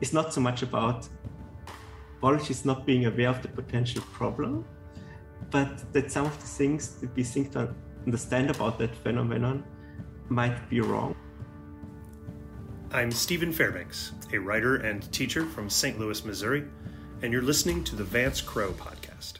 is not so much about biologists not being aware of the potential problem, but that some of the things that we think to understand about that phenomenon might be wrong. I'm Stephen Fairbanks, a writer and teacher from St. Louis, Missouri, and you're listening to the Vance Crowe podcast.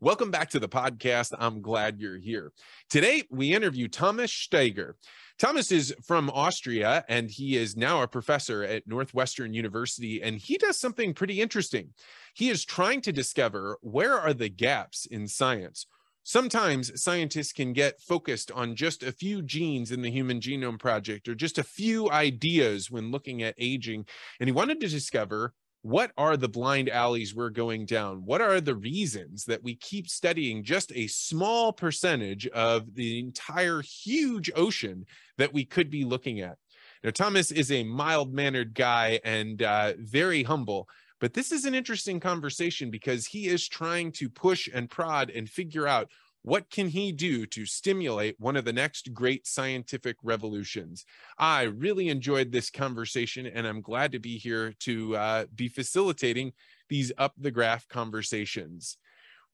Welcome back to the podcast. I'm glad you're here. Today, we interview Thomas Stoeger. Thomas is from Austria and he is now a professor at Northwestern University and he does something pretty interesting. He is trying to discover where are the gaps in science. Sometimes scientists can get focused on just a few genes in the Human Genome Project or just a few ideas when looking at aging. And he wanted to discover what are the blind alleys we're going down? What are the reasons that we keep studying just a small percentage of the entire huge ocean that we could be looking at? Now, Thomas is a mild mannered guy and uh, very humble, but this is an interesting conversation because he is trying to push and prod and figure out what can he do to stimulate one of the next great scientific revolutions? I really enjoyed this conversation, and I'm glad to be here to uh, be facilitating these up the graph conversations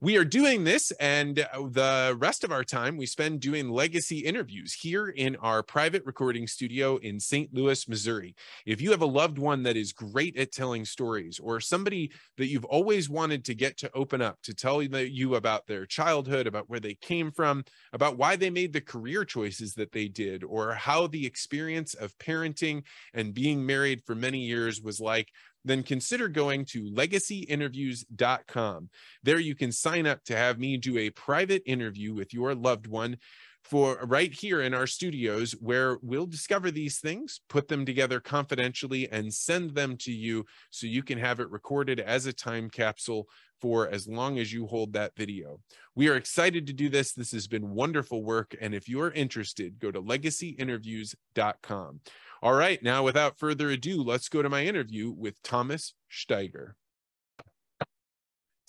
we are doing this and uh, the rest of our time we spend doing legacy interviews here in our private recording studio in St. Louis, Missouri. If you have a loved one that is great at telling stories or somebody that you've always wanted to get to open up to tell you about their childhood, about where they came from, about why they made the career choices that they did, or how the experience of parenting and being married for many years was like, then consider going to legacyinterviews.com. There you can sign up to have me do a private interview with your loved one for right here in our studios where we'll discover these things, put them together confidentially, and send them to you so you can have it recorded as a time capsule for as long as you hold that video. We are excited to do this. This has been wonderful work. And if you're interested, go to legacyinterviews.com. All right, now without further ado, let's go to my interview with Thomas Stoeger.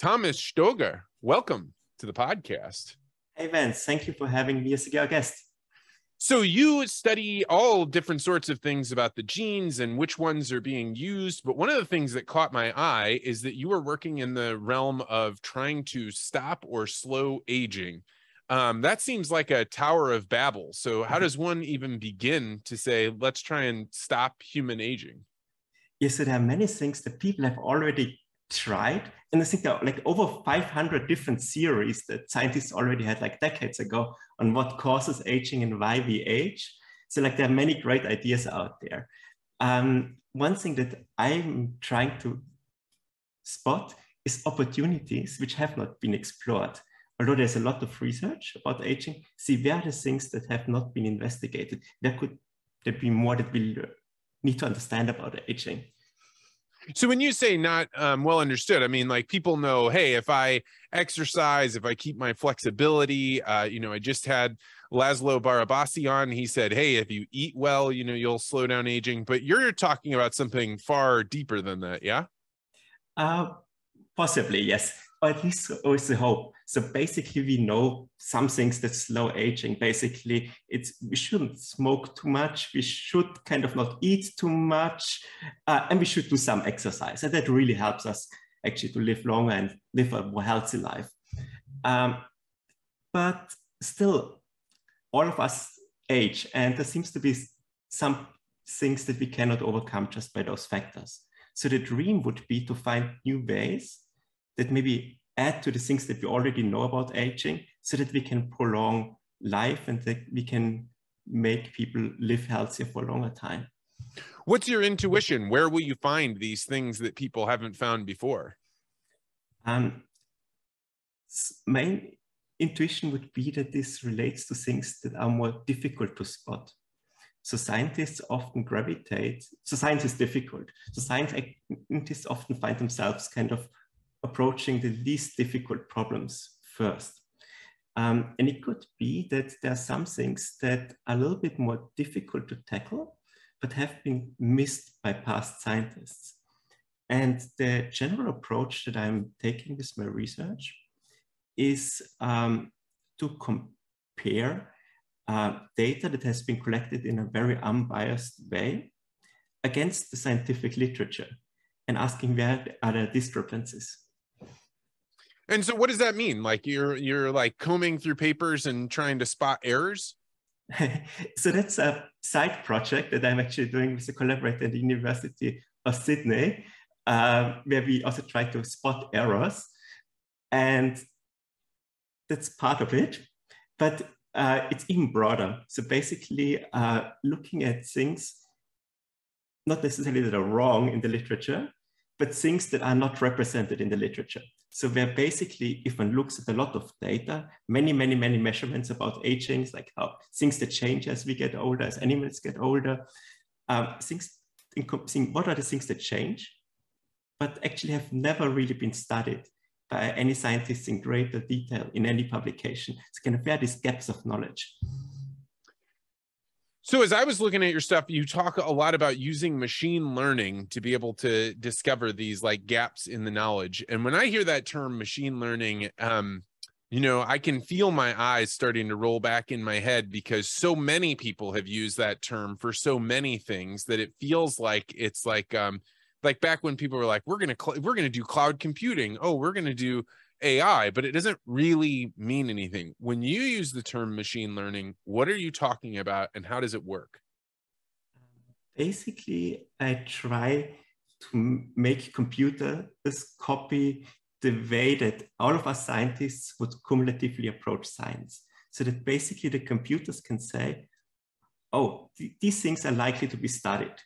Thomas Stoeger, welcome to the podcast. Hey, Vance, thank you for having me as a guest. So, you study all different sorts of things about the genes and which ones are being used. But one of the things that caught my eye is that you were working in the realm of trying to stop or slow aging um, that seems like a tower of babel so how mm-hmm. does one even begin to say let's try and stop human aging yes so there are many things that people have already tried and i think there are like over 500 different theories that scientists already had like decades ago on what causes aging and why we age. So like there are many great ideas out there. Um, one thing that i'm trying to spot is opportunities which have not been explored although there's a lot of research about aging, see where the things that have not been investigated. There could there be more that we need to understand about aging. So when you say not um, well understood, I mean like people know, hey, if I exercise, if I keep my flexibility, uh, you know, I just had Laszlo Barabasi on. He said, hey, if you eat well, you know, you'll slow down aging. But you're talking about something far deeper than that, yeah? Uh, possibly, yes or at least always the hope. So basically, we know some things that slow aging. Basically, it's we shouldn't smoke too much. We should kind of not eat too much, uh, and we should do some exercise, and that really helps us actually to live longer and live a more healthy life. Um, but still, all of us age, and there seems to be some things that we cannot overcome just by those factors. So the dream would be to find new ways that maybe add to the things that we already know about aging so that we can prolong life and that we can make people live healthier for a longer time. What's your intuition? Where will you find these things that people haven't found before? Um, my intuition would be that this relates to things that are more difficult to spot. So scientists often gravitate, so science is difficult. So scientists often find themselves kind of approaching the least difficult problems first. Um, and it could be that there are some things that are a little bit more difficult to tackle, but have been missed by past scientists. And the general approach that I'm taking with my research is um, to compare uh, data that has been collected in a very unbiased way against the scientific literature and asking where are the discrepancies. And so what does that mean? Like you're you're like combing through papers and trying to spot errors? so that's a side project that I'm actually doing with a collaborator at the University of Sydney, uh, where we also try to spot errors. And that's part of it. But uh, it's even broader. So basically uh, looking at things, not necessarily that are wrong in the literature, but things that are not represented in the literature. So where basically, if one looks at a lot of data, many, many, many measurements about aging, like how things that change as we get older, as animals get older, um, things, what are the things that change, but actually have never really been studied by any scientists in greater detail in any publication. It's kind of where these gaps of knowledge. So as I was looking at your stuff, you talk a lot about using machine learning to be able to discover these like gaps in the knowledge. And when I hear that term machine learning, um, you know, I can feel my eyes starting to roll back in my head because so many people have used that term for so many things that it feels like it's like um like back when people were like we're going to we're going to do cloud computing. Oh, we're going to do AI, but it doesn't really mean anything. When you use the term machine learning, what are you talking about and how does it work? Basically, I try to make computers copy the way that all of us scientists would cumulatively approach science. So that basically the computers can say, oh, th these things are likely to be studied.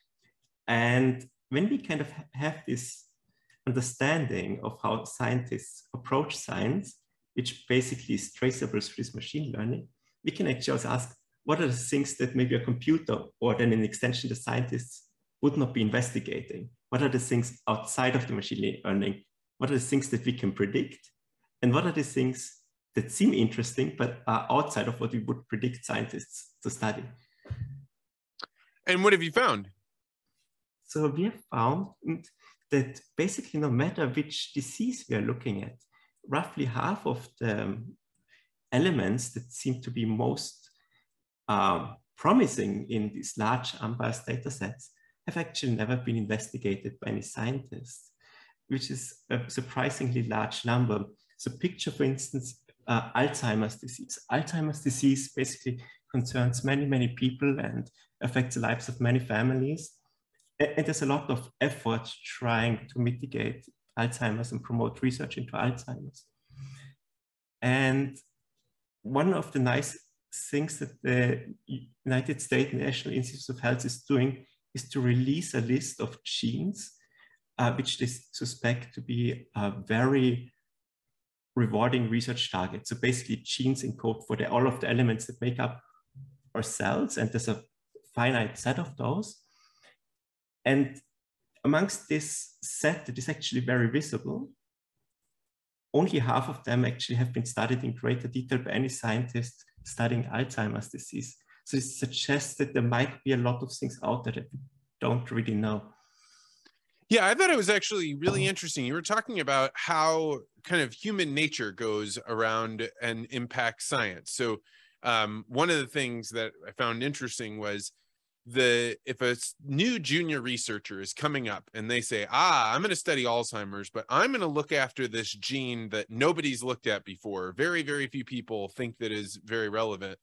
And when we kind of have this understanding of how scientists approach science, which basically is traceable through this machine learning, we can actually also ask, what are the things that maybe a computer or then an extension the scientists would not be investigating? What are the things outside of the machine learning? What are the things that we can predict? And what are the things that seem interesting, but are outside of what we would predict scientists to study? And what have you found? So we have found that basically no matter which disease we are looking at, roughly half of the elements that seem to be most uh, promising in these large unbiased data sets have actually never been investigated by any scientists, which is a surprisingly large number. So picture, for instance, uh, Alzheimer's disease. Alzheimer's disease basically concerns many, many people and affects the lives of many families and there's a lot of effort trying to mitigate Alzheimer's and promote research into Alzheimer's. And one of the nice things that the United States National Institutes of Health is doing is to release a list of genes uh, which they suspect to be a very rewarding research target. So basically genes encode for the, all of the elements that make up our cells, and there's a finite set of those. And amongst this set that is actually very visible, only half of them actually have been studied in greater detail by any scientist studying Alzheimer's disease. So it suggests that there might be a lot of things out there that we don't really know. Yeah, I thought it was actually really interesting. You were talking about how kind of human nature goes around and impacts science. So, um, one of the things that I found interesting was the if a new junior researcher is coming up and they say ah i'm going to study alzheimer's but i'm going to look after this gene that nobody's looked at before. Very very few people think that is very relevant.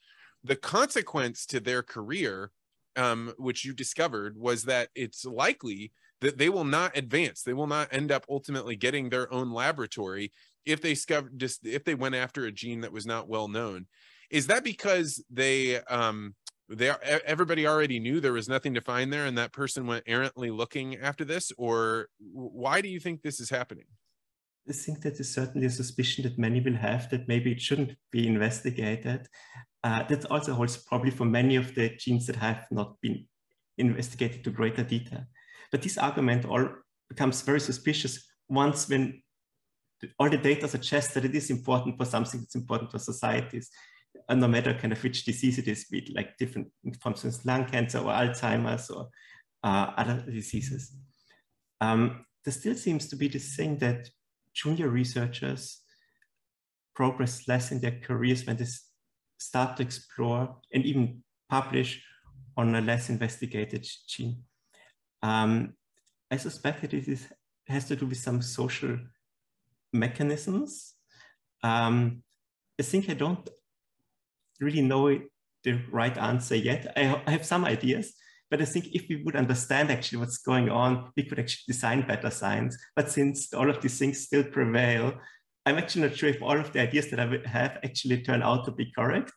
The consequence to their career um, which you discovered was that it's likely that they will not advance. They will not end up ultimately getting their own laboratory if they discovered just if they went after a gene that was not well known. Is that because they um they everybody already knew there was nothing to find there and that person went errantly looking after this or why do you think this is happening? I think that is certainly a suspicion that many will have that maybe it shouldn't be investigated. Uh, that also holds probably for many of the genes that have not been investigated to greater detail. But this argument all becomes very suspicious once when all the data suggests that it is important for something that's important for societies no matter kind of which disease it is, be it like different, for instance, lung cancer or Alzheimer's or uh, other diseases. Um, there still seems to be this thing that junior researchers progress less in their careers when they start to explore and even publish on a less investigated gene. Um, I suspect that it is, has to do with some social mechanisms. Um, I think I don't really know the right answer yet. I, I have some ideas, but I think if we would understand actually what's going on, we could actually design better science. But since all of these things still prevail, I'm actually not sure if all of the ideas that I have actually turn out to be correct.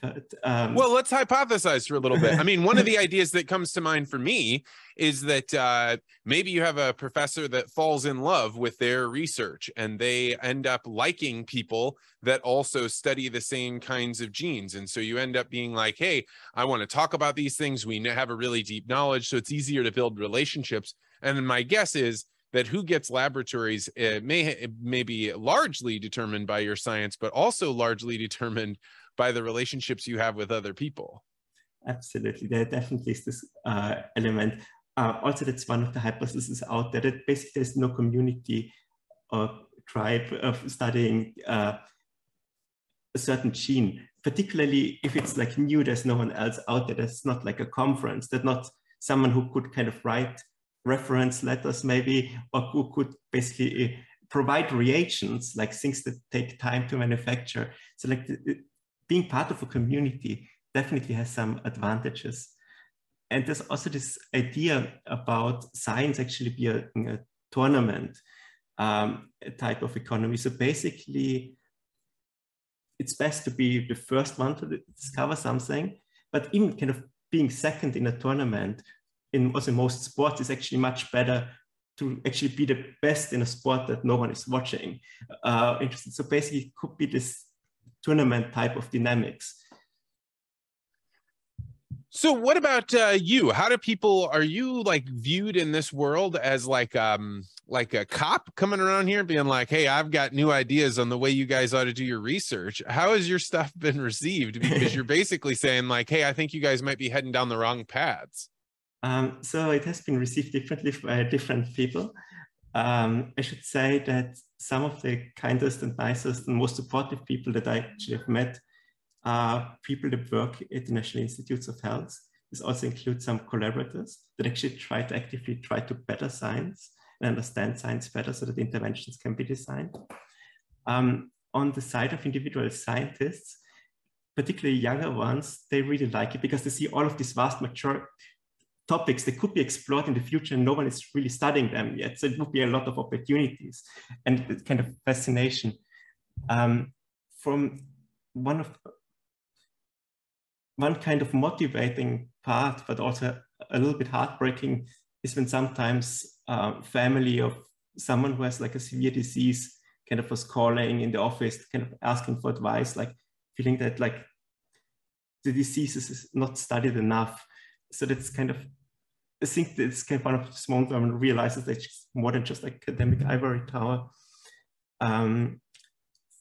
But, um... well, let's hypothesize for a little bit. I mean, one of the ideas that comes to mind for me is that uh, maybe you have a professor that falls in love with their research and they end up liking people that also study the same kinds of genes. And so you end up being like, hey, I want to talk about these things. We have a really deep knowledge. So it's easier to build relationships. And my guess is that who gets laboratories uh, may, may be largely determined by your science, but also largely determined by the relationships you have with other people. Absolutely, there definitely is this uh, element. Uh, also, that's one of the hypotheses out there that basically there's no community or tribe of studying uh, a certain gene, particularly if it's like new, there's no one else out there. There's not like a conference, there's not someone who could kind of write reference letters maybe, or who could basically uh, provide reagents, like things that take time to manufacture. So like being part of a community definitely has some advantages. And there's also this idea about science actually being a tournament um, type of economy. So basically, it's best to be the first one to discover something, but even kind of being second in a tournament in also most sports is actually much better to actually be the best in a sport that no one is watching. Uh. So basically, it could be this tournament type of dynamics. So what about uh, you? How do people are you like viewed in this world as like um like a cop coming around here being like, "Hey, I've got new ideas on the way you guys ought to do your research." How has your stuff been received because you're basically saying like, "Hey, I think you guys might be heading down the wrong paths." Um, so it has been received differently by different people. Um, I should say that some of the kindest and nicest and most supportive people that I actually have met are people that work at the National Institutes of Health. This also includes some collaborators that actually try to actively try to better science and understand science better so that interventions can be designed. Um, on the side of individual scientists, particularly younger ones, they really like it because they see all of this vast mature topics that could be explored in the future and no one is really studying them yet. So it would be a lot of opportunities and kind of fascination. Um, from one of one kind of motivating part, but also a little bit heartbreaking, is when sometimes uh, family of someone who has like a severe disease kind of was calling in the office, kind of asking for advice, like feeling that like the disease is not studied enough. So that's kind of think this kind of one of moments where one realizes that it's more than just academic ivory tower. Um,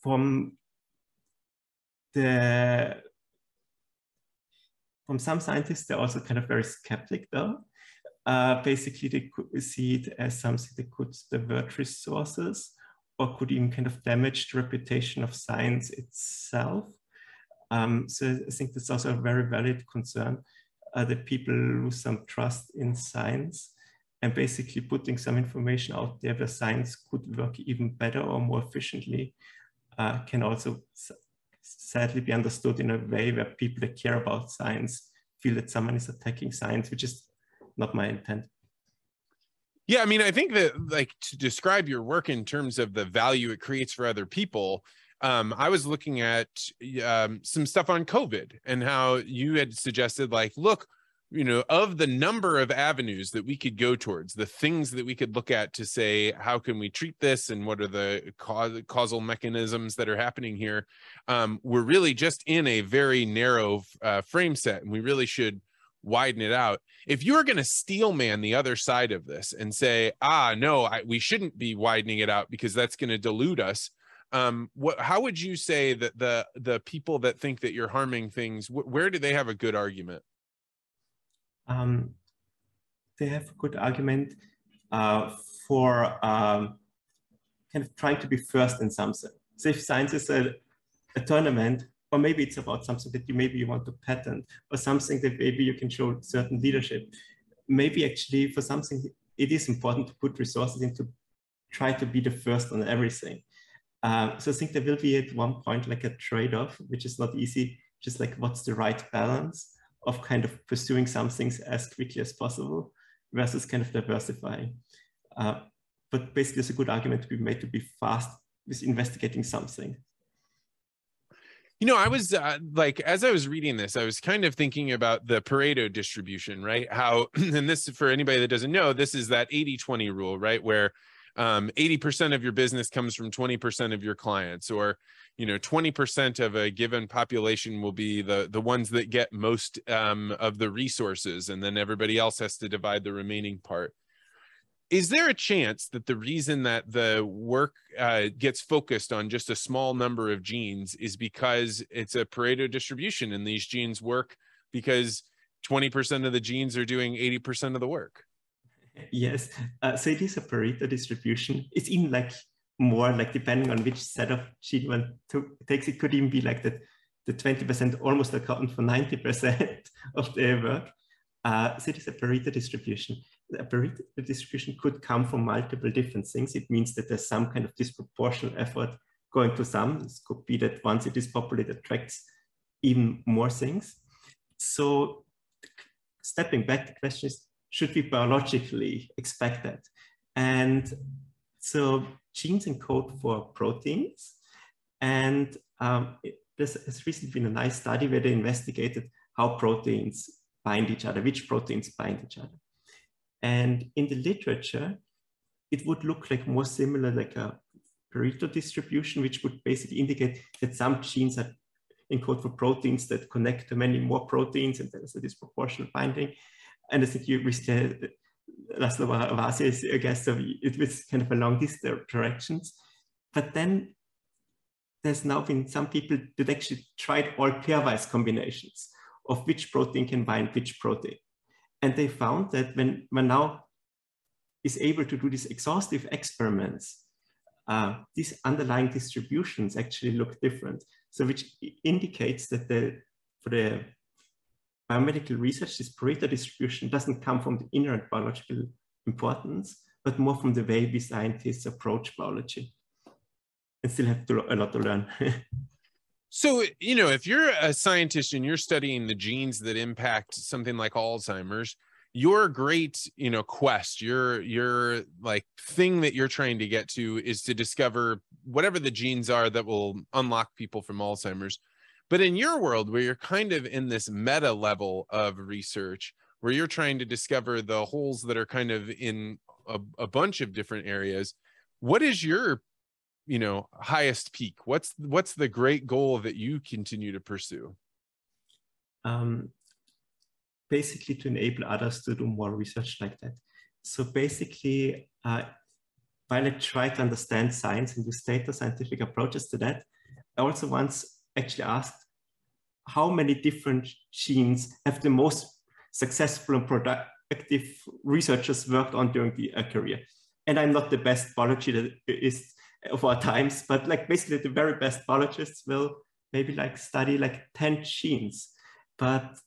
from the from some scientists, they're also kind of very skeptic though. Uh, basically, they could see it as something that could divert resources or could even kind of damage the reputation of science itself. Um, so I think that's also a very valid concern that people lose some trust in science and basically putting some information out there where science could work even better or more efficiently uh, can also sadly be understood in a way where people that care about science feel that someone is attacking science, which is not my intent. Yeah, I mean, I think that like to describe your work in terms of the value it creates for other people, um, I was looking at um, some stuff on COVID and how you had suggested, like, look, you know, of the number of avenues that we could go towards, the things that we could look at to say, how can we treat this and what are the causal mechanisms that are happening here? Um, we're really just in a very narrow uh, frame set and we really should widen it out. If you're going to steel man the other side of this and say, ah, no, I, we shouldn't be widening it out because that's going to dilute us um what how would you say that the the people that think that you're harming things wh- where do they have a good argument um they have a good argument uh, for um, kind of trying to be first in something so if science is a, a tournament or maybe it's about something that you maybe you want to patent or something that maybe you can show certain leadership maybe actually for something, it is important to put resources into try to be the first on everything. Uh, so I think there will be at one point like a trade-off, which is not easy, just like what's the right balance of kind of pursuing some things as quickly as possible versus kind of diversifying. Uh, but basically, it's a good argument to be made to be fast with investigating something. You know, I was uh, like, as I was reading this, I was kind of thinking about the Pareto distribution, right? How, and this, for anybody that doesn't know, this is that 80 20 rule, right? Where um, 80% of your business comes from 20% of your clients, or, you know, 20% of a given population will be the, the ones that get most um, of the resources, and then everybody else has to divide the remaining part is there a chance that the reason that the work uh, gets focused on just a small number of genes is because it's a Pareto distribution and these genes work because 20% of the genes are doing 80% of the work? Yes. Uh, so it is a Pareto distribution. It's even like more like depending on which set of gene one takes, it could even be like that the 20% almost account for 90% of their work. Uh, so it is a Pareto distribution a Pareto distribution could come from multiple different things. It means that there's some kind of disproportional effort going to some. This could be that once it is popular, it attracts even more things. So stepping back, the question is, should we biologically expect that? And so genes encode for proteins. And um, has recently been a nice study where they investigated how proteins bind each other, which proteins bind each other. And in the literature, it would look like more similar like a Pareto distribution, which would basically indicate that some genes are encode for proteins that connect to many more proteins, and there's a disproportional binding. And I think you recently, Laszlo Barabasi I guess, so it was kind of along these directions. But then there's now been some people that actually tried all pairwise combinations of which protein can bind which protein. And they found that when one now is able to do these exhaustive experiments, uh, these underlying distributions actually look different. So which indicates that the, for the biomedical research, this Pareto distribution doesn't come from the inherent biological importance, but more from the way we scientists approach biology. And still have to, a lot to learn. So, you know, if you're a scientist and you're studying the genes that impact something like Alzheimer's, your great, you know, quest, your your like thing that you're trying to get to is to discover whatever the genes are that will unlock people from Alzheimer's. But in your world where you're kind of in this meta level of research where you're trying to discover the holes that are kind of in a, a bunch of different areas, what is your you know highest peak? What's what's the great goal that you continue to pursue? Um, basically to enable others to do more research like that. So basically uh, while i try to understand science and use data scientific approaches to that i also once actually asked how many different genes have the most successful and productive researchers worked on during the uh, career and i'm not the best biologist of our times, but like basically the very best biologists will maybe like study like 10 genes. But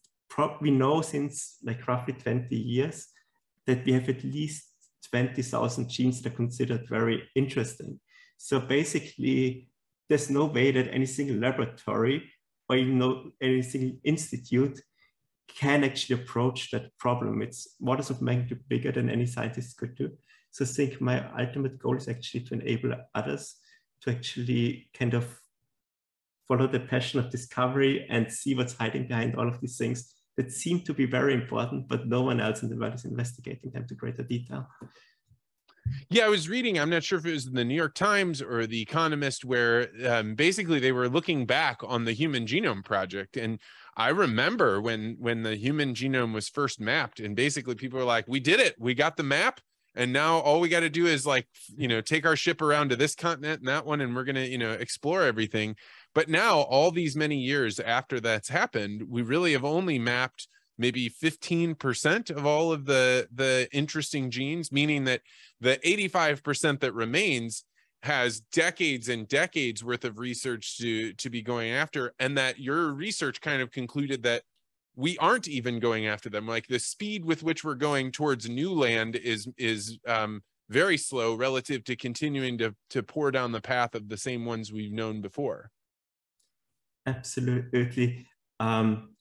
we know since like roughly 20 years that we have at least 20,000 genes that are considered very interesting. So basically, there's no way that any single laboratory or even no, any single institute can actually approach that problem. It's orders of magnitude bigger than any scientist could do. So I think my ultimate goal is actually to enable others to actually kind of follow the passion of discovery and see what's hiding behind all of these things that seem to be very important, but no one else in the world is investigating them to greater detail. Yeah, I was reading, I'm not sure if it was in the New York Times or The Economist, where um, basically they were looking back on the Human Genome Project. And I remember when when the human genome was first mapped, and basically people were like, we did it, we got the map and now all we got to do is like you know take our ship around to this continent and that one and we're to you know explore everything but now all these many years after that's happened we really have only mapped maybe 15% of all of the the interesting genes meaning that the 85% that remains has decades and decades worth of research to to be going after and that your research kind of concluded that we aren't even going after them. Like the speed with which we're going towards new land is is um, very slow relative to continuing to to pour down the path of the same ones we've known before. Absolutely. Um,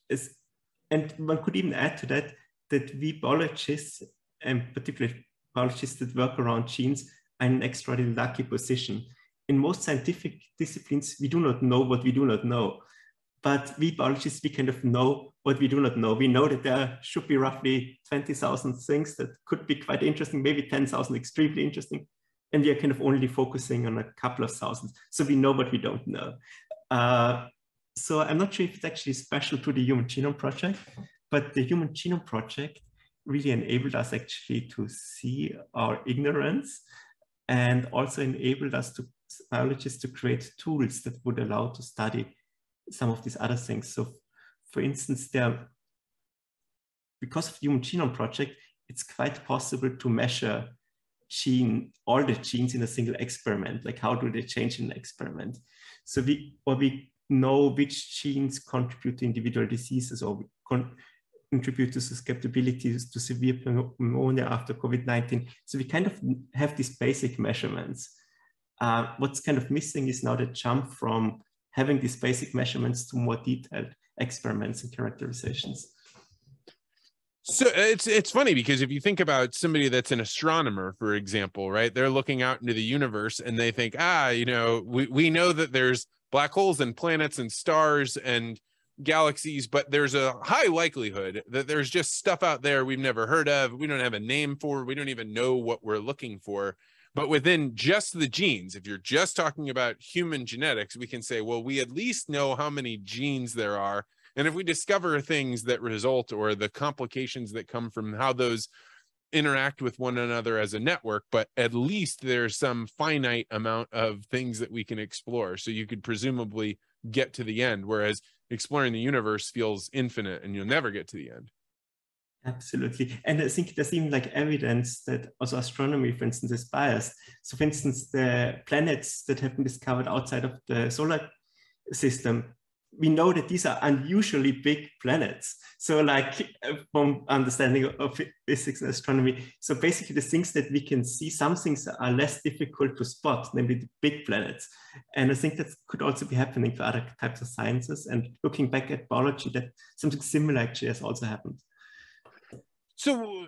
and one could even add to that that we biologists and particularly biologists that work around genes are in an extraordinarily lucky position in most scientific disciplines we do not know what we do not know but we biologists, we kind of know what we do not know. We know that there should be roughly 20,000 things that could be quite interesting, maybe 10,000 extremely interesting. And we are kind of only focusing on a couple of thousands. So we know what we don't know. Uh, so I'm not sure if it's actually special to the Human Genome Project, but the Human Genome Project really enabled us actually to see our ignorance and also enabled us to biologists to create tools that would allow to study some of these other things. So for instance, there, because of the Human Genome Project, it's quite possible to measure gene, all the genes in a single experiment, like how do they change in an experiment. So we, or we know which genes contribute to individual diseases or contribute to susceptibility to severe pneumonia after COVID-19. So we kind of have these basic measurements. Uh, what's kind of missing is now the jump from having these basic measurements to more detailed experiments and characterizations. So it's it's funny because if you think about somebody that's an astronomer, for example, right? They're looking out into the universe and they think, ah, you know, we, we know that there's black holes and planets and stars and galaxies, but there's a high likelihood that there's just stuff out there we've never heard of. We don't have a name for, we don't even know what we're looking for. But within just the genes, if you're just talking about human genetics, we can say, well, we at least know how many genes there are. And if we discover things that result or the complications that come from how those interact with one another as a network, but at least there's some finite amount of things that we can explore. So you could presumably get to the end, whereas exploring the universe feels infinite and you'll never get to the end. Absolutely. And I think there's even like evidence that also astronomy, for instance, is biased. So for instance, the planets that have been discovered outside of the solar system, we know that these are unusually big planets. So like from understanding of physics and astronomy, so basically the things that we can see, some things are less difficult to spot, namely the big planets. And I think that could also be happening for other types of sciences. And looking back at biology, that something similar actually has also happened. So uh,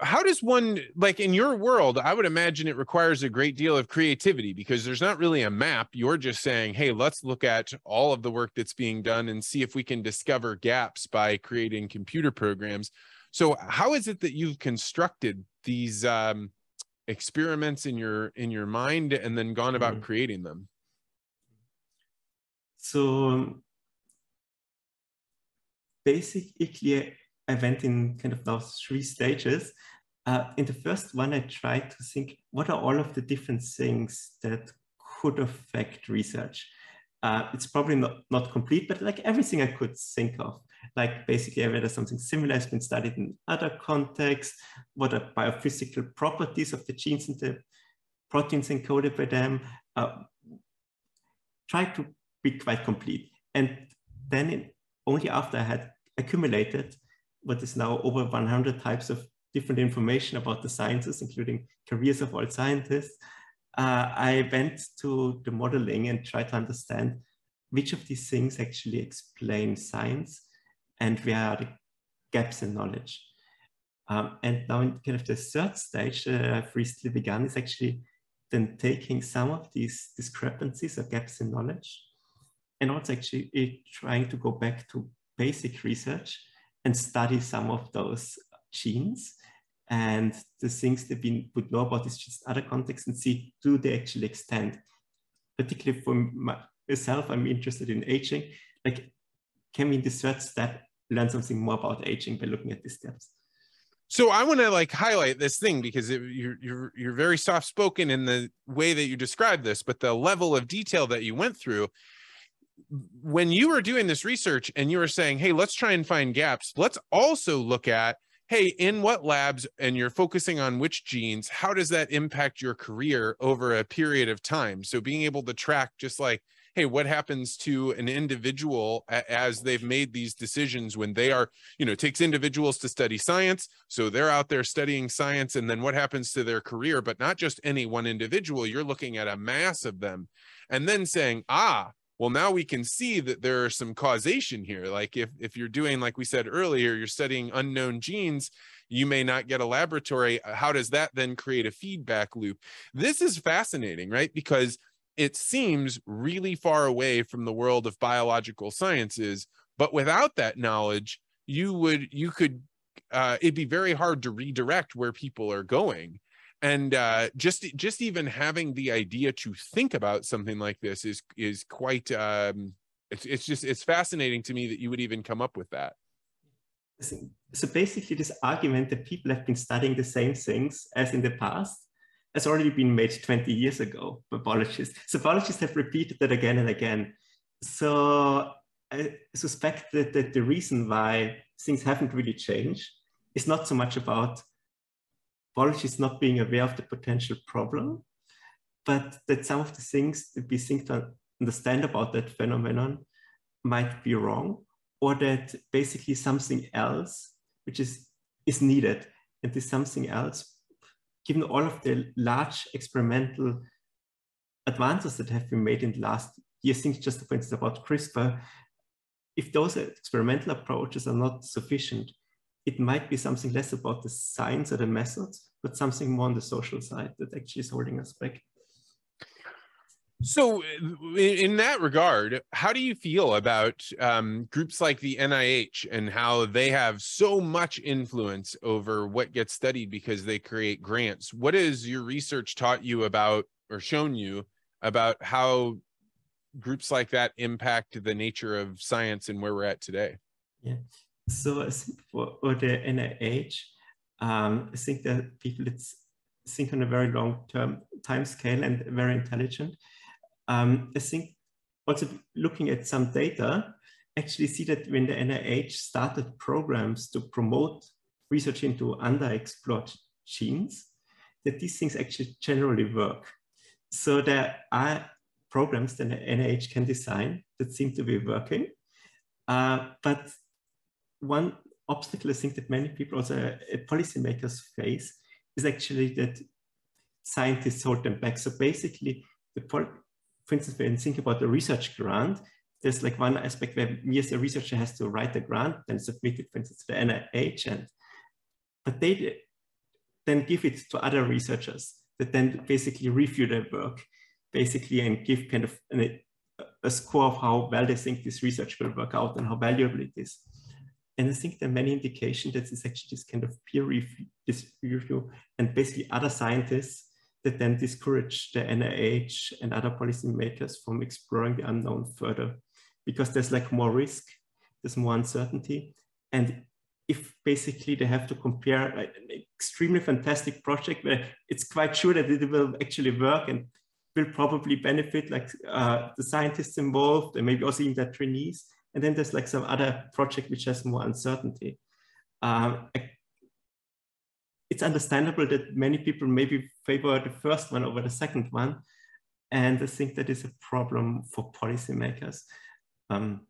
how does one like in your world i would imagine it requires a great deal of creativity because there's not really a map. You're just saying hey let's look at all of the work that's being done and see if we can discover gaps by creating computer programs. So how is it that you've constructed these um, experiments in your in your mind and then gone about mm-hmm. creating them? So basically I went in kind of those three stages. Uh, in the first one, I tried to think, what are all of the different things that could affect research? Uh, it's probably not, not complete, but like everything I could think of. Like basically whether something similar has been studied in other contexts, what are biophysical properties of the genes and the proteins encoded by them. Uh, try to be quite complete. And then in, only after I had accumulated what is now over 100 types of different information about the sciences, including careers of all scientists, uh, I went to the modeling and tried to understand which of these things actually explain science and where are the gaps in knowledge. Um, and now in kind of the third stage that I've recently begun is actually then taking some of these discrepancies or gaps in knowledge and also actually trying to go back to basic research and study some of those genes and the things that we would know about these just other contexts and see do they actually extend. Particularly for myself, I'm interested in aging. Like, can we in the third step learn something more about aging by looking at these steps? So I want to like highlight this thing because it, you're you're you're very soft spoken in the way that you describe this, but the level of detail that you went through when you were doing this research and you were saying, hey, let's try and find gaps, let's also look at, hey, in what labs, and you're focusing on which genes, how does that impact your career over a period of time? So being able to track just like, hey what happens to an individual as they've made these decisions when they are you know takes individuals to study science. So they're out there studying science and then what happens to their career? But not just any one individual you're looking at a mass of them. And then saying ah well now we can see that there are some causation here. Like if if you're doing like we said earlier you're studying unknown genes you may not get a laboratory. How does that then create a feedback loop? This is fascinating right? Because it seems really far away from the world of biological sciences but without that knowledge you would you could uh, it'd be very hard to redirect where people are going and uh, just just even having the idea to think about something like this is is quite um, it's, it's just it's fascinating to me that you would even come up with that. So basically this argument that people have been studying the same things as in the past has already been made 20 years ago by biologists. So biologists have repeated that again and again. So i suspect that, that the reason why things haven't really changed is not so much about biologists not being aware of the potential problem, but that some of the things that we think to understand about that phenomenon might be wrong, or that basically something else, which is, is needed, and this something else, given all of the large experimental advances that have been made in the last years, think just for instance about CRISPR, if those experimental approaches are not sufficient, it might be something less about the science or the methods, but something more on the social side that actually is holding us back. So, in that regard, how do you feel about um, groups like the NIH and how they have so much influence over what gets studied because they create grants? What has your research taught you about or shown you about how groups like that impact the nature of science and where we're at today? Yeah. So for, for the NIH, um, I think that people think on a very long term time scale and very intelligent. Um, I think also looking at some data, actually see that when the NIH started programs to promote research into underexplored genes, that these things actually generally work. So there are programs that the NIH can design that seem to be working. Uh, but one obstacle I think that many people, also uh, policymakers face, is actually that scientists hold them back. So basically, the for instance, when think about the research grant, there's like one aspect where me as a researcher has to write the grant, then submit it, for instance, to the NIH, and but they then give it to other researchers that then basically review their work, basically, and give kind of an, a score of how well they think this research will work out and how valuable it is. And I think there are many indications that it's actually this kind of peer review, and basically other scientists that then discourage the NIH and other policymakers from exploring the unknown further because there's like more risk, there's more uncertainty. And if basically they have to compare an extremely fantastic project where it's quite sure that it will actually work and will probably benefit like uh, the scientists involved and maybe also even their trainees, and then there's like some other project which has more uncertainty. Um, it's understandable that many people maybe favor the first one over the second one. And I think that is a problem for policymakers. Um,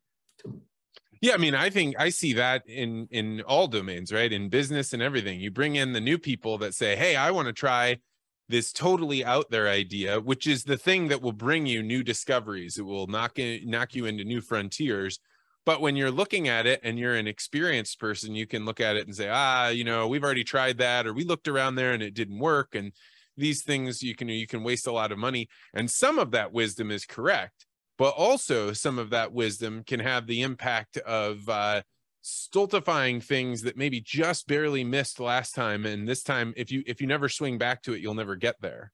yeah, I mean, I think I see that in in all domains, right? In business and everything. You bring in the new people that say, "Hey, I want to try this totally out there idea, which is the thing that will bring you new discoveries. It will knock in, knock you into new frontiers. But when you're looking at it and you're an experienced person, you can look at it and say, ah, you know, we've already tried that, or we looked around there and it didn't work. And these things you can you can waste a lot of money. And some of that wisdom is correct, but also some of that wisdom can have the impact of uh, stultifying things that maybe just barely missed last time. And this time, if you if you never swing back to it, you'll never get there.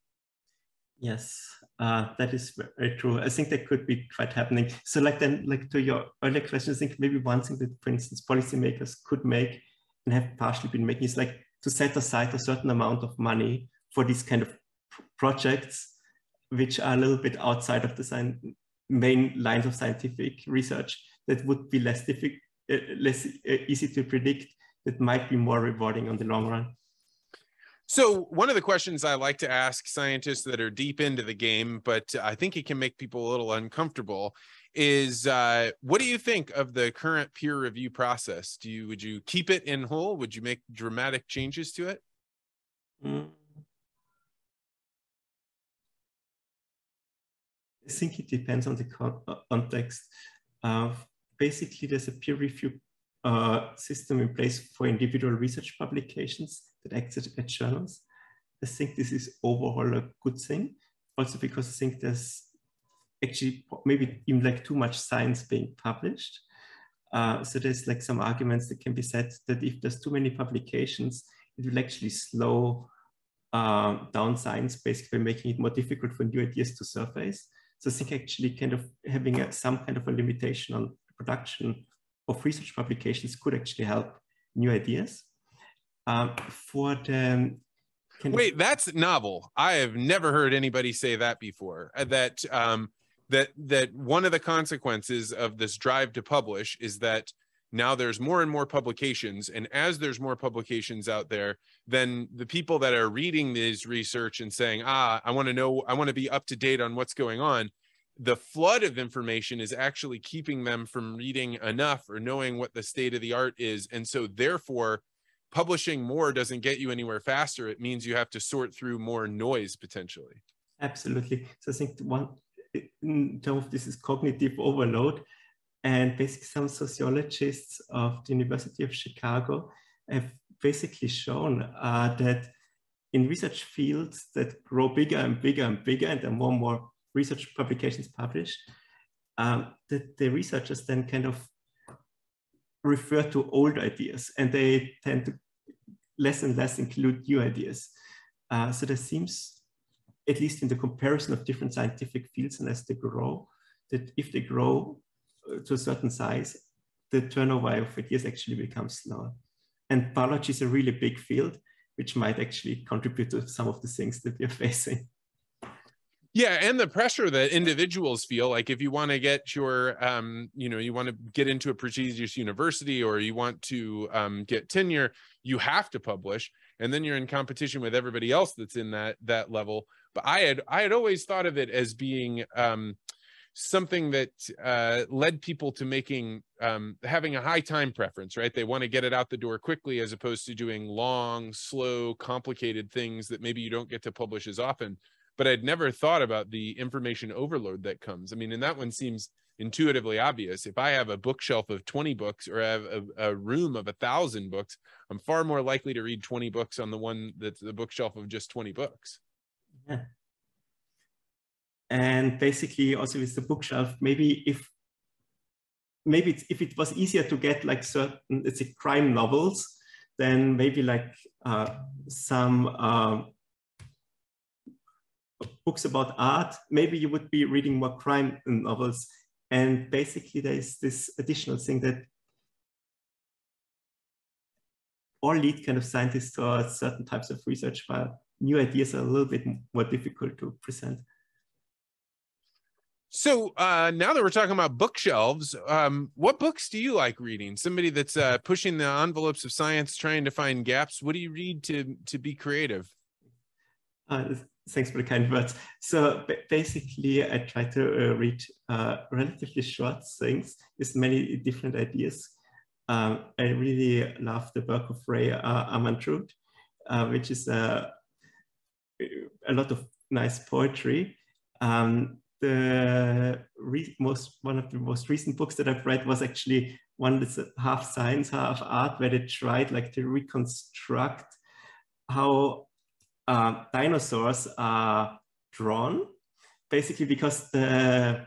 Yes, uh, that is very true. I think that could be quite happening. So like then, like to your earlier question, I think maybe one thing that, for instance, policymakers could make and have partially been making is like to set aside a certain amount of money for these kind of projects, which are a little bit outside of the main lines of scientific research that would be less difficult, uh, less uh, easy to predict, that might be more rewarding on the long run. So, one of the questions I like to ask scientists that are deep into the game, but I think it can make people a little uncomfortable, is uh, what do you think of the current peer review process? Do you would you keep it in whole? Would you make dramatic changes to it? Mm. I think it depends on the uh, context. Uh, basically, there's a peer review uh, system in place for individual research publications that acts at journals. I think this is overall a good thing. Also because I think there's actually maybe even like too much science being published. Uh, so there's like some arguments that can be said that if there's too many publications, it will actually slow uh, down science, basically making it more difficult for new ideas to surface. So I think actually kind of having a, some kind of a limitation on production of research publications could actually help new ideas. Um, for the wait, that's novel. I have never heard anybody say that before. Uh, that um, that that one of the consequences of this drive to publish is that now there's more and more publications and as there's more publications out there then the people that are reading these research and saying ah i want to know i want to be up to date on what's going on the flood of information is actually keeping them from reading enough or knowing what the state of the art is and so therefore publishing more doesn't get you anywhere faster it means you have to sort through more noise potentially. Absolutely. So i think one in terms of this is cognitive overload and basically some sociologists of the university of chicago have basically shown uh, that in research fields that grow bigger and bigger and bigger and there are more and more research publications published, um, that the researchers then kind of refer to old ideas and they tend to less and less include new ideas. Uh, so there seems, at least in the comparison of different scientific fields and as they grow, that if they grow uh, to a certain size, the turnover of ideas actually becomes slower. And biology is a really big field, which might actually contribute to some of the things that we are facing. Yeah, and the pressure that individuals feel like if you want to get your, um, you know, you want to get into a prestigious university or you want to um, get tenure, you have to publish, and then you're in competition with everybody else that's in that that level. But I had I had always thought of it as being um, something that uh, led people to making um, having a high time preference, right? They want to get it out the door quickly as opposed to doing long, slow, complicated things that maybe you don't get to publish as often but I'd never thought about the information overload that comes. I mean, and that one seems intuitively obvious. If I have a bookshelf of 20 books or I have a, a, room of a thousand books, I'm far more likely to read 20 books on the one that's the bookshelf of just 20 books. Yeah. And basically also with the bookshelf, maybe if maybe if it was easier to get like certain, let's say crime novels, then maybe like uh, some uh, books about art, maybe you would be reading more crime novels. And basically there's this additional thing that all lead kind of scientists to certain types of research, while new ideas are a little bit more difficult to present. So uh, now that we're talking about bookshelves, um, what books do you like reading? Somebody that's uh, pushing the envelopes of science, trying to find gaps. What do you read to to be creative? Uh, thanks for the kind words. So basically, I try to uh, read uh, relatively short things with many different ideas. Um, I really love the work of Rae uh, Armantrout, uh, which is a, a lot of nice poetry. Um, the most one of the most recent books that I've read was actually one that's half science, half art, where they tried like to reconstruct how uh, dinosaurs are drawn, basically because the,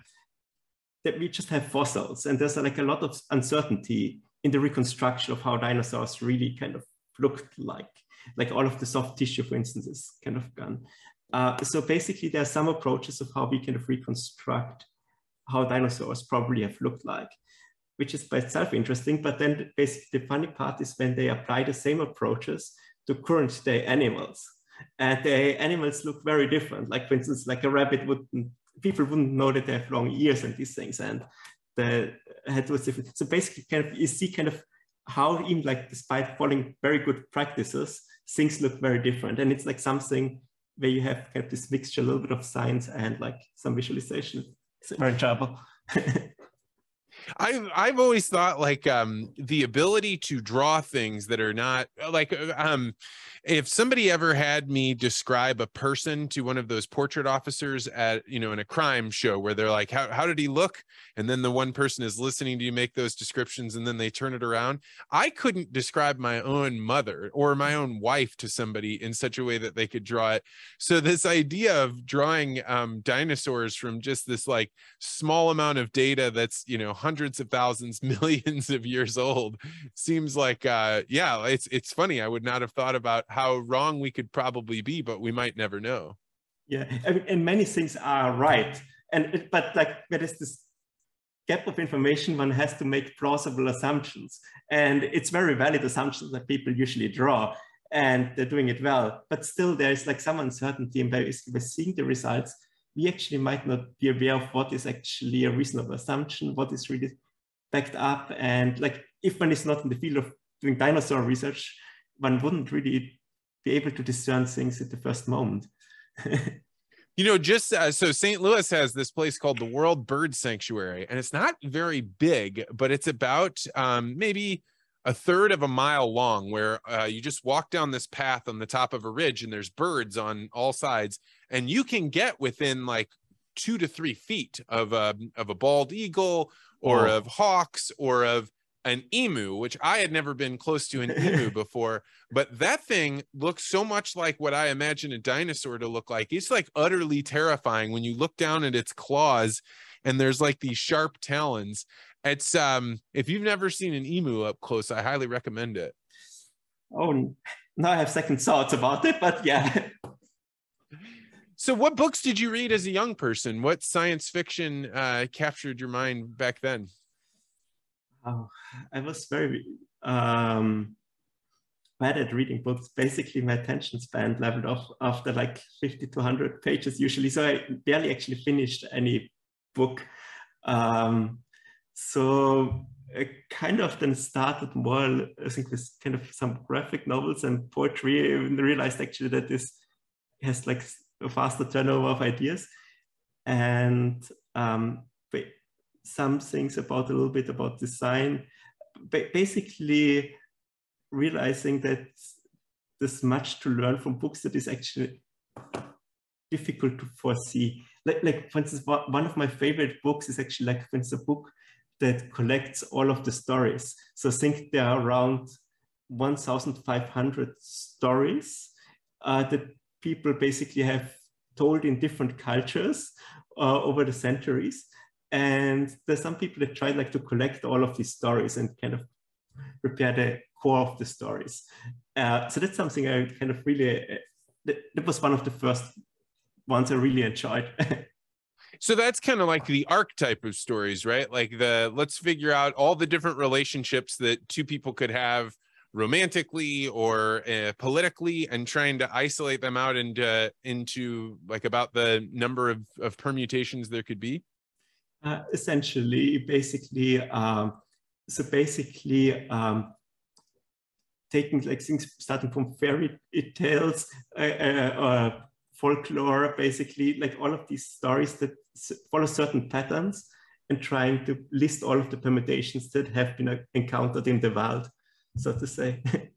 that we just have fossils and there's like a lot of uncertainty in the reconstruction of how dinosaurs really kind of looked like. Like all of the soft tissue, for instance, is kind of gone. Uh, so basically, there are some approaches of how we kind of reconstruct how dinosaurs probably have looked like, which is by itself interesting. But then basically the funny part is when they apply the same approaches to current day animals and the animals look very different. Like for instance, like a rabbit wouldn't, people wouldn't know that they have long ears and these things, and the head was different. So basically, kind of you see kind of how even like despite following very good practices, things look very different. And it's like something where you have kind of this mixture, a little bit of science and like some visualization. It's very enjoyable. I've I've always thought like um the ability to draw things that are not like um if somebody ever had me describe a person to one of those portrait officers at you know in a crime show where they're like how, how did he look? And then the one person is listening to you make those descriptions and then they turn it around. I couldn't describe my own mother or my own wife to somebody in such a way that they could draw it. So this idea of drawing um, dinosaurs from just this like small amount of data that's you know hundreds of thousands millions of years old seems like uh yeah it's it's funny i would not have thought about how wrong we could probably be, but we might never know. Yeah, and many things are right, and but like there is this gap of information, one has to make plausible assumptions, and it's very valid assumptions that people usually draw, and they're doing it well. But still, there's like some uncertainty, and by seeing the results, we actually might not be aware of what is actually a reasonable assumption, what is really backed up, and like if one is not in the field of doing dinosaur research, one wouldn't really be able to discern things at the first moment. you know, just uh, so St. Louis has this place called the World Bird Sanctuary, and it's not very big, but it's about um, maybe a third of a mile long where uh, you just walk down this path on the top of a ridge and there's birds on all sides and you can get within like two to three feet of a of a bald eagle or oh. of hawks or of an emu, which I had never been close to an emu before, but that thing looks so much like what I imagine a dinosaur to look like. It's like utterly terrifying when you look down at its claws and there's like these sharp talons. It's um if you've never seen an emu up close, I highly recommend it. Oh, now I have second thoughts about it, but yeah. So, what books did you read as a young person? What science fiction uh, captured your mind back then? Oh, I was very um, bad at reading books. Basically, my attention span leveled off after like 50 to 100 pages usually. So I barely actually finished any book. Um, so I kind of then started more, I think, with kind of some graphic novels and poetry and realized actually that this has like a faster turnover of ideas. And um, some things about a little bit about design, basically realizing that there's much to learn from books that is actually difficult to foresee. Like, like for instance, one of my favorite books is actually like, for instance, a book that collects all of the stories. So I think there are around 1,500 stories uh, that people basically have told in different cultures uh, over the centuries. And there's some people that try like to collect all of these stories and kind of prepare the core of the stories. Uh, so that's something I kind of really, uh, that, that was one of the first ones I really enjoyed. so that's kind of like the archetype of stories right like the let's figure out all the different relationships that two people could have romantically or uh, politically and trying to isolate them out into into like about the number of, of permutations there could be? Uh, essentially, basically, um, so basically, um, taking like things starting from fairy tales, uh, uh, folklore, basically, like all of these stories that follow certain patterns, and trying to list all of the permutations that have been uh, encountered in the world, so to say.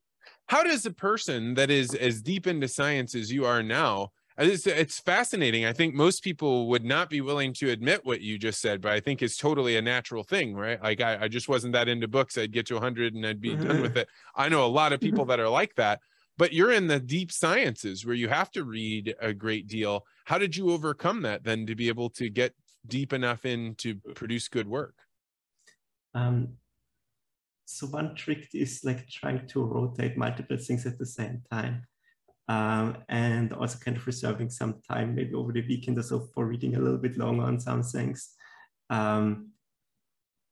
How does a person that is as deep into science as you are now? It's, it's fascinating. I think most people would not be willing to admit what you just said, but I think it's totally a natural thing, right? Like I, I just wasn't that into books. I'd get to 100 and I'd be done with it. I know a lot of people that are like that, but you're in the deep sciences where you have to read a great deal. How did you overcome that then to be able to get deep enough in to produce good work? Um, so one trick is like trying to rotate multiple things at the same time um, and also kind of reserving some time, maybe over the weekend or so, for reading a little bit longer on some things. Um,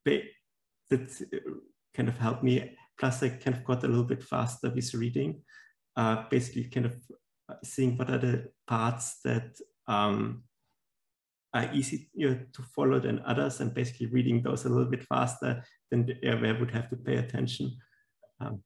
that kind of helped me. Plus, I kind of got a little bit faster with reading, uh, basically, kind of seeing what are the parts that um, are easy you know, to follow than others, and basically reading those a little bit faster than where I would have to pay attention. Um,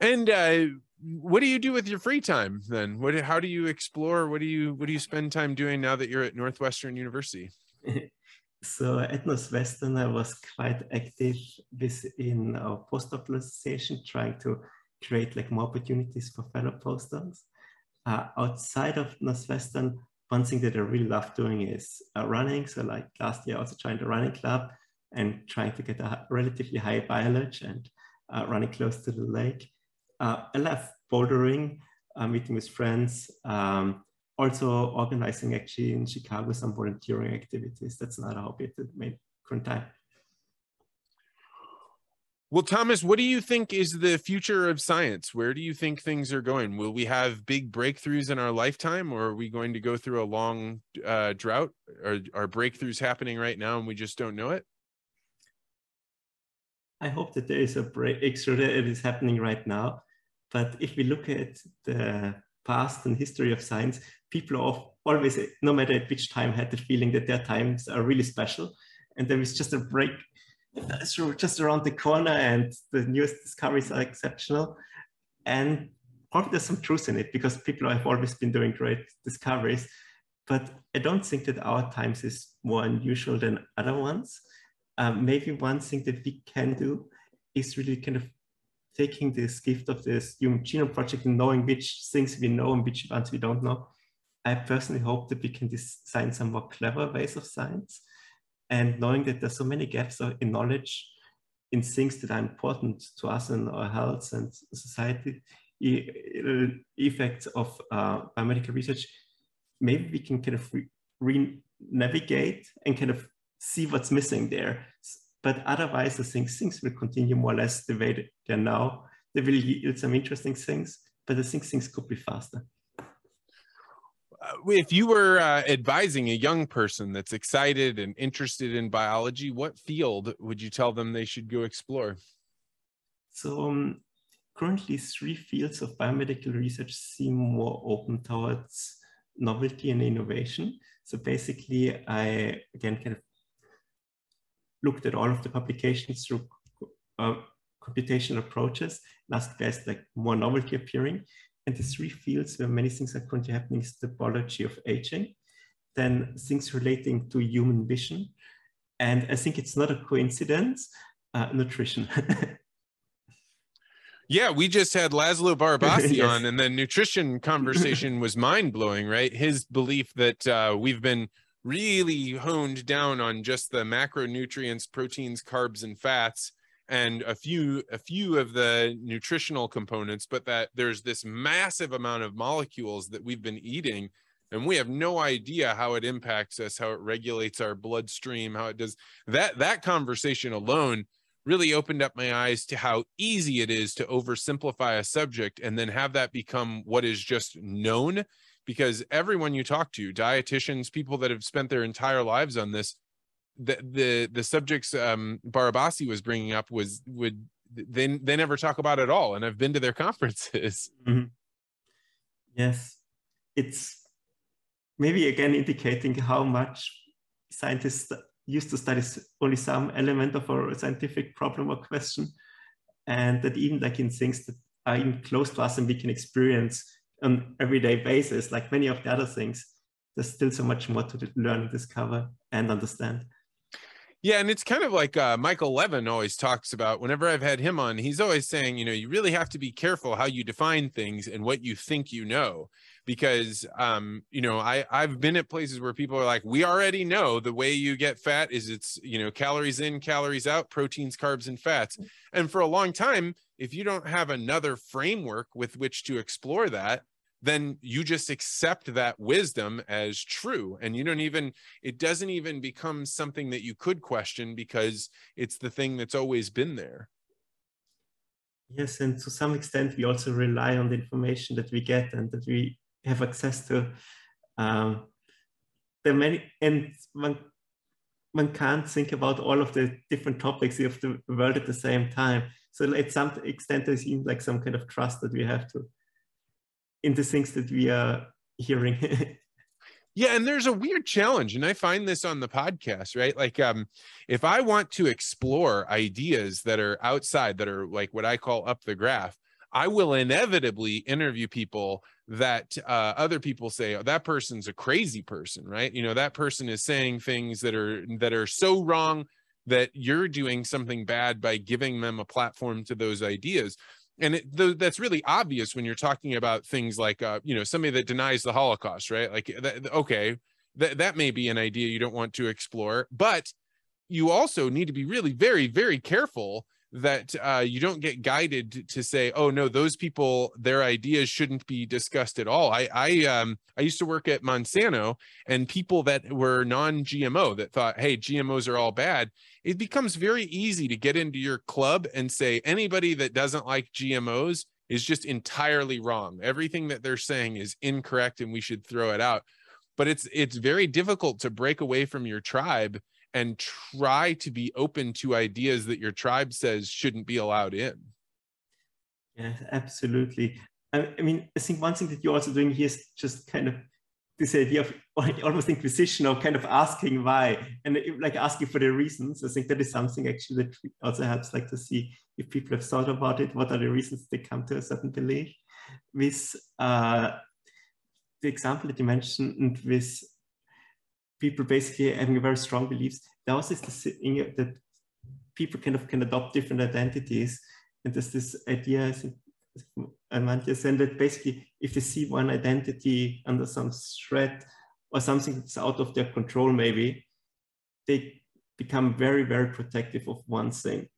And uh, what do you do with your free time then? What how do you explore? What do you what do you spend time doing now that you're at Northwestern University? so at Northwestern, I was quite active within our postdoc organization, trying to create like more opportunities for fellow postdocs. Uh, outside of Northwestern, one thing that I really love doing is uh, running. So like last year, I also joined a running club and trying to get a relatively high mileage and uh, running close to the lake. Uh, I love bouldering, uh, meeting with friends, um, also organizing actually in Chicago some volunteering activities. That's another hobby that main current time. Well, Thomas, what do you think is the future of science? Where do you think things are going? Will we have big breakthroughs in our lifetime, or are we going to go through a long uh, drought? Are, are breakthroughs happening right now and we just don't know it? I hope that there is a breakthrough that is happening right now. But if we look at the past and history of science, people have always, no matter at which time, had the feeling that their times are really special. And there is just a break just around the corner and the newest discoveries are exceptional. And probably there's some truth in it because people have always been doing great discoveries. But I don't think that our times is more unusual than other ones. Um, maybe one thing that we can do is really kind of taking this gift of this Human Genome Project and knowing which things we know and which ones we don't know. I personally hope that we can design some more clever ways of science and knowing that there's so many gaps in knowledge in things that are important to us and our health and society effects of uh, biomedical research, maybe we can kind of re-navigate and kind of see what's missing there. But otherwise, I think things will continue more or less the way they're now. They will yield some interesting things, but I think things could be faster. If you were uh, advising a young person that's excited and interested in biology, what field would you tell them they should go explore? So um, currently three fields of biomedical research seem more open towards novelty and innovation. So basically I, again, kind of looked at all of the publications through uh, computational approaches asked best like more novelty appearing. And the three fields where many things are currently happening is the biology of aging, then things relating to human vision, and I think it's not a coincidence, uh, nutrition. Yeah, we just had Laszlo Barabasi yes. on, and the nutrition conversation was mind blowing, right? His belief that uh, we've been really honed down on just the macronutrients, proteins, carbs, and fats, and a few a few of the nutritional components but that there's this massive amount of molecules that we've been eating and we have no idea how it impacts us how it regulates our bloodstream how it does that that conversation alone really opened up my eyes to how easy it is to oversimplify a subject and then have that become what is just known because everyone you talk to dietitians people that have spent their entire lives on this the the the subjects um Barabasi was bringing up was would they they never talk about at all and I've been to their conferences. Mm-hmm. Yes. It's maybe again indicating how much scientists used to study only some element of a scientific problem or question and that even like in things that are even close to us and we can experience on everyday basis like many of the other things there's still so much more to learn discover and understand yeah, and it's kind of like uh, Michael Levin always talks about. Whenever I've had him on, he's always saying, you know, you really have to be careful how you define things and what you think you know, because, um, you know, I I've been at places where people are like, we already know the way you get fat is it's you know calories in, calories out, proteins, carbs, and fats, mm. and for a long time, if you don't have another framework with which to explore that, then you just accept that wisdom as true and you don't even it doesn't even become something that you could question because it's the thing that's always been there. Yes and to some extent we also rely on the information that we get and that we have access to. Um, there are many and one one can't think about all of the different topics of the world at the same time. So at some extent there's like some kind of trust that we have to in the things that we are hearing. yeah, and there's a weird challenge, and I find this on the podcast, right? Like, um, if I want to explore ideas that are outside, that are like what I call up the graph, I will inevitably interview people that uh, other people say oh, that person's a crazy person, right? You know, that person is saying things that are that are so wrong that you're doing something bad by giving them a platform to those ideas and it, th- that's really obvious when you're talking about things like uh, you know somebody that denies the holocaust right? Like th- okay that that may be an idea you don't want to explore but you also need to be really very very careful that uh, you don't get guided to say, "Oh no, those people, their ideas shouldn't be discussed at all." I I um I used to work at Monsanto, and people that were non-GMO that thought, "Hey, GMOs are all bad." It becomes very easy to get into your club and say anybody that doesn't like GMOs is just entirely wrong. Everything that they're saying is incorrect, and we should throw it out. But it's it's very difficult to break away from your tribe and try to be open to ideas that your tribe says shouldn't be allowed in. Yeah, absolutely. I, I mean, I think one thing that you're also doing here is just kind of this idea of almost inquisition of kind of asking why and like asking for the reasons. I think that is something actually that also helps like to see if people have thought about it, what are the reasons they come to a certain belief. With uh, the example that you mentioned with people basically having very strong beliefs. There also is this thing that people kind of can adopt different identities. And there's this idea, I think, Amartya Sen that basically if they see one identity under some threat or something that's out of their control, maybe, they become very, very protective of one thing.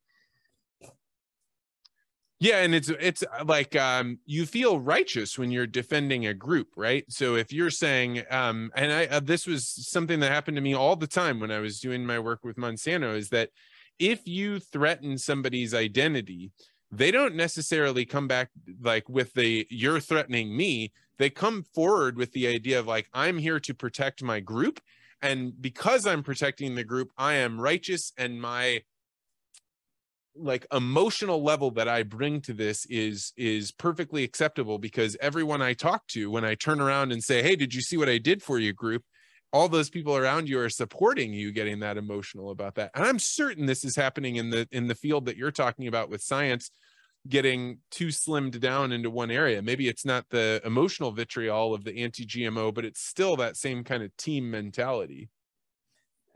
Yeah, and it's it's uh, like um, you feel righteous when you're defending a group, right? So if you're saying, um, and I uh, this was something that happened to me all the time when I was doing my work with Monsanto, is that if you threaten somebody's identity, they don't necessarily come back like with the "you're threatening me." They come forward with the idea of like, "I'm here to protect my group." And because I'm protecting the group, I am righteous and my like emotional level that I bring to this is is perfectly acceptable because everyone I talk to when I turn around and say, "Hey, did you see what I did for you, group?" all those people around you are supporting you getting that emotional about that. And I'm certain this is happening in the in the field that you're talking about with science getting too slimmed down into one area. Maybe it's not the emotional vitriol of the anti-GMO, but it's still that same kind of team mentality.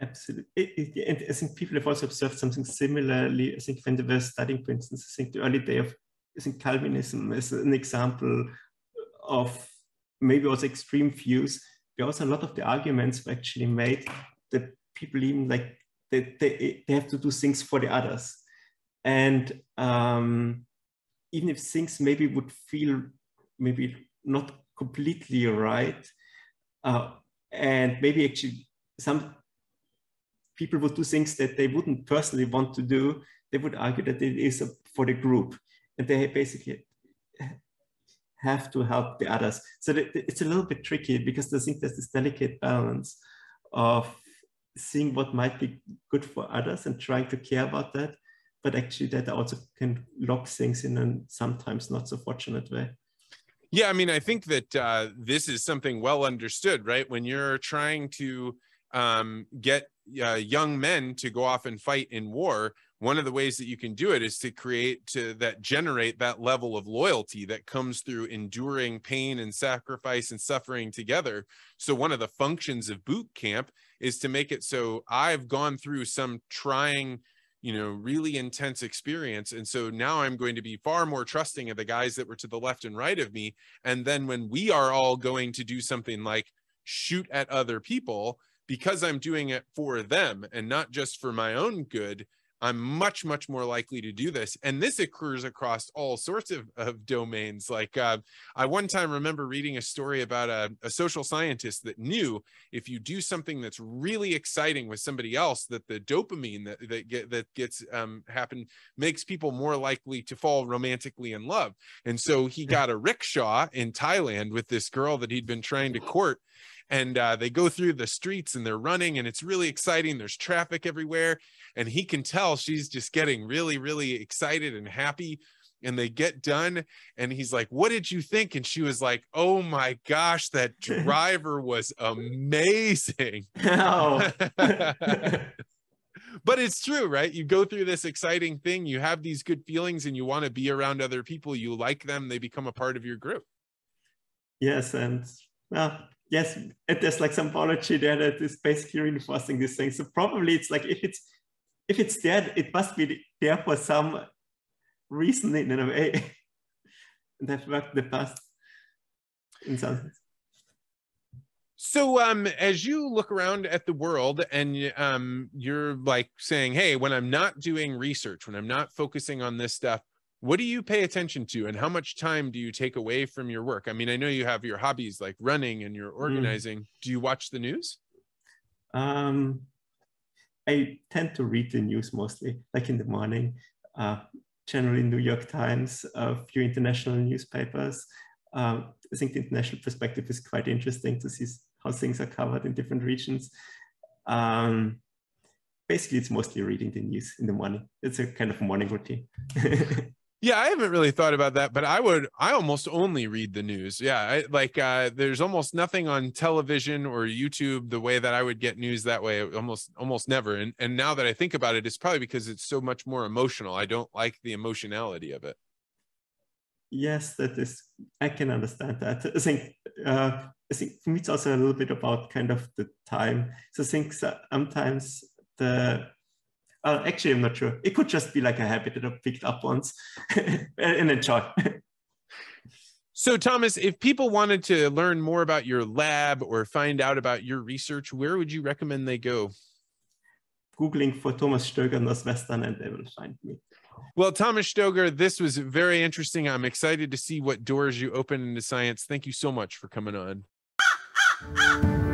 Absolutely. And I think people have also observed something similarly. I think when they were studying, for instance, I think the early day of I think Calvinism is an example of maybe also extreme views. There also a lot of the arguments were actually made that people even like they, they, they have to do things for the others. And um, even if things maybe would feel maybe not completely right, uh, and maybe actually some people would do things that they wouldn't personally want to do, they would argue that it is for the group. And they basically have to help the others. So it's a little bit tricky because I think there's this delicate balance of seeing what might be good for others and trying to care about that, but actually that also can lock things in a sometimes not so fortunate way. Yeah, I mean, I think that uh, this is something well understood, right? When you're trying to um, get uh, young men to go off and fight in war one of the ways that you can do it is to create to that generate that level of loyalty that comes through enduring pain and sacrifice and suffering together. So one of the functions of boot camp is to make it so i've gone through some trying you know really intense experience. And so now i'm going to be far more trusting of the guys that were to the left and right of me. And then when we are all going to do something like shoot at other people because I'm doing it for them and not just for my own good, I'm much, much more likely to do this. And this occurs across all sorts of, of domains. Like uh, I one time remember reading a story about a, a, social scientist that knew if you do something that's really exciting with somebody else, that the dopamine that, that, get, that gets um, happen makes people more likely to fall romantically in love. And so he got a rickshaw in Thailand with this girl that he'd been trying to court and uh, they go through the streets and they're running and it's really exciting there's traffic everywhere and he can tell she's just getting really really excited and happy and they get done and he's like what did you think and she was like oh my gosh that driver was amazing oh. but it's true, right? You go through this exciting thing, you have these good feelings, and you want to be around other people. You like them, they become a part of your group. Yes, and well, yes, there's like some biology there that is basically reinforcing these things. So probably it's like if it's if it's there, it must be there for some reason in a way. have worked the past in some sense. So um as you look around at the world and um you're like saying, hey, when I'm not doing research, when I'm not focusing on this stuff, what do you pay attention to and how much time do you take away from your work? I mean, I know you have your hobbies like running and you're mm. organizing. Mm. Do you watch the news? Um I tend to read the news mostly, like in the morning. Uh, generally, New York Times, a few international newspapers. Um, I think the international perspective is quite interesting to see how things are covered in different regions. Um, basically, it's mostly reading the news in the morning. It's a kind of morning routine. yeah, I haven't really thought about that, but I would, I almost only read the news. Yeah, I, like uh, there's almost nothing on television or YouTube the way that I would get news that way. Almost, almost never. And and now that I think about it, it's probably because it's so much more emotional. I don't like the emotionality of it yes, that is, I can understand that. I think, uh, I think for me, it's also a little bit about kind of the time. So I think sometimes the, uh, actually, I'm not sure. It could just be like a habit that I picked up once and enjoy. So, Thomas, if people wanted to learn more about your lab or find out about your research, where would you recommend they go? Googling for Thomas Stoeger Northwestern and they will find me. Well, Thomas Stoeger, this was very interesting. I'm excited to see what doors you open into science. Thank you so much for coming on.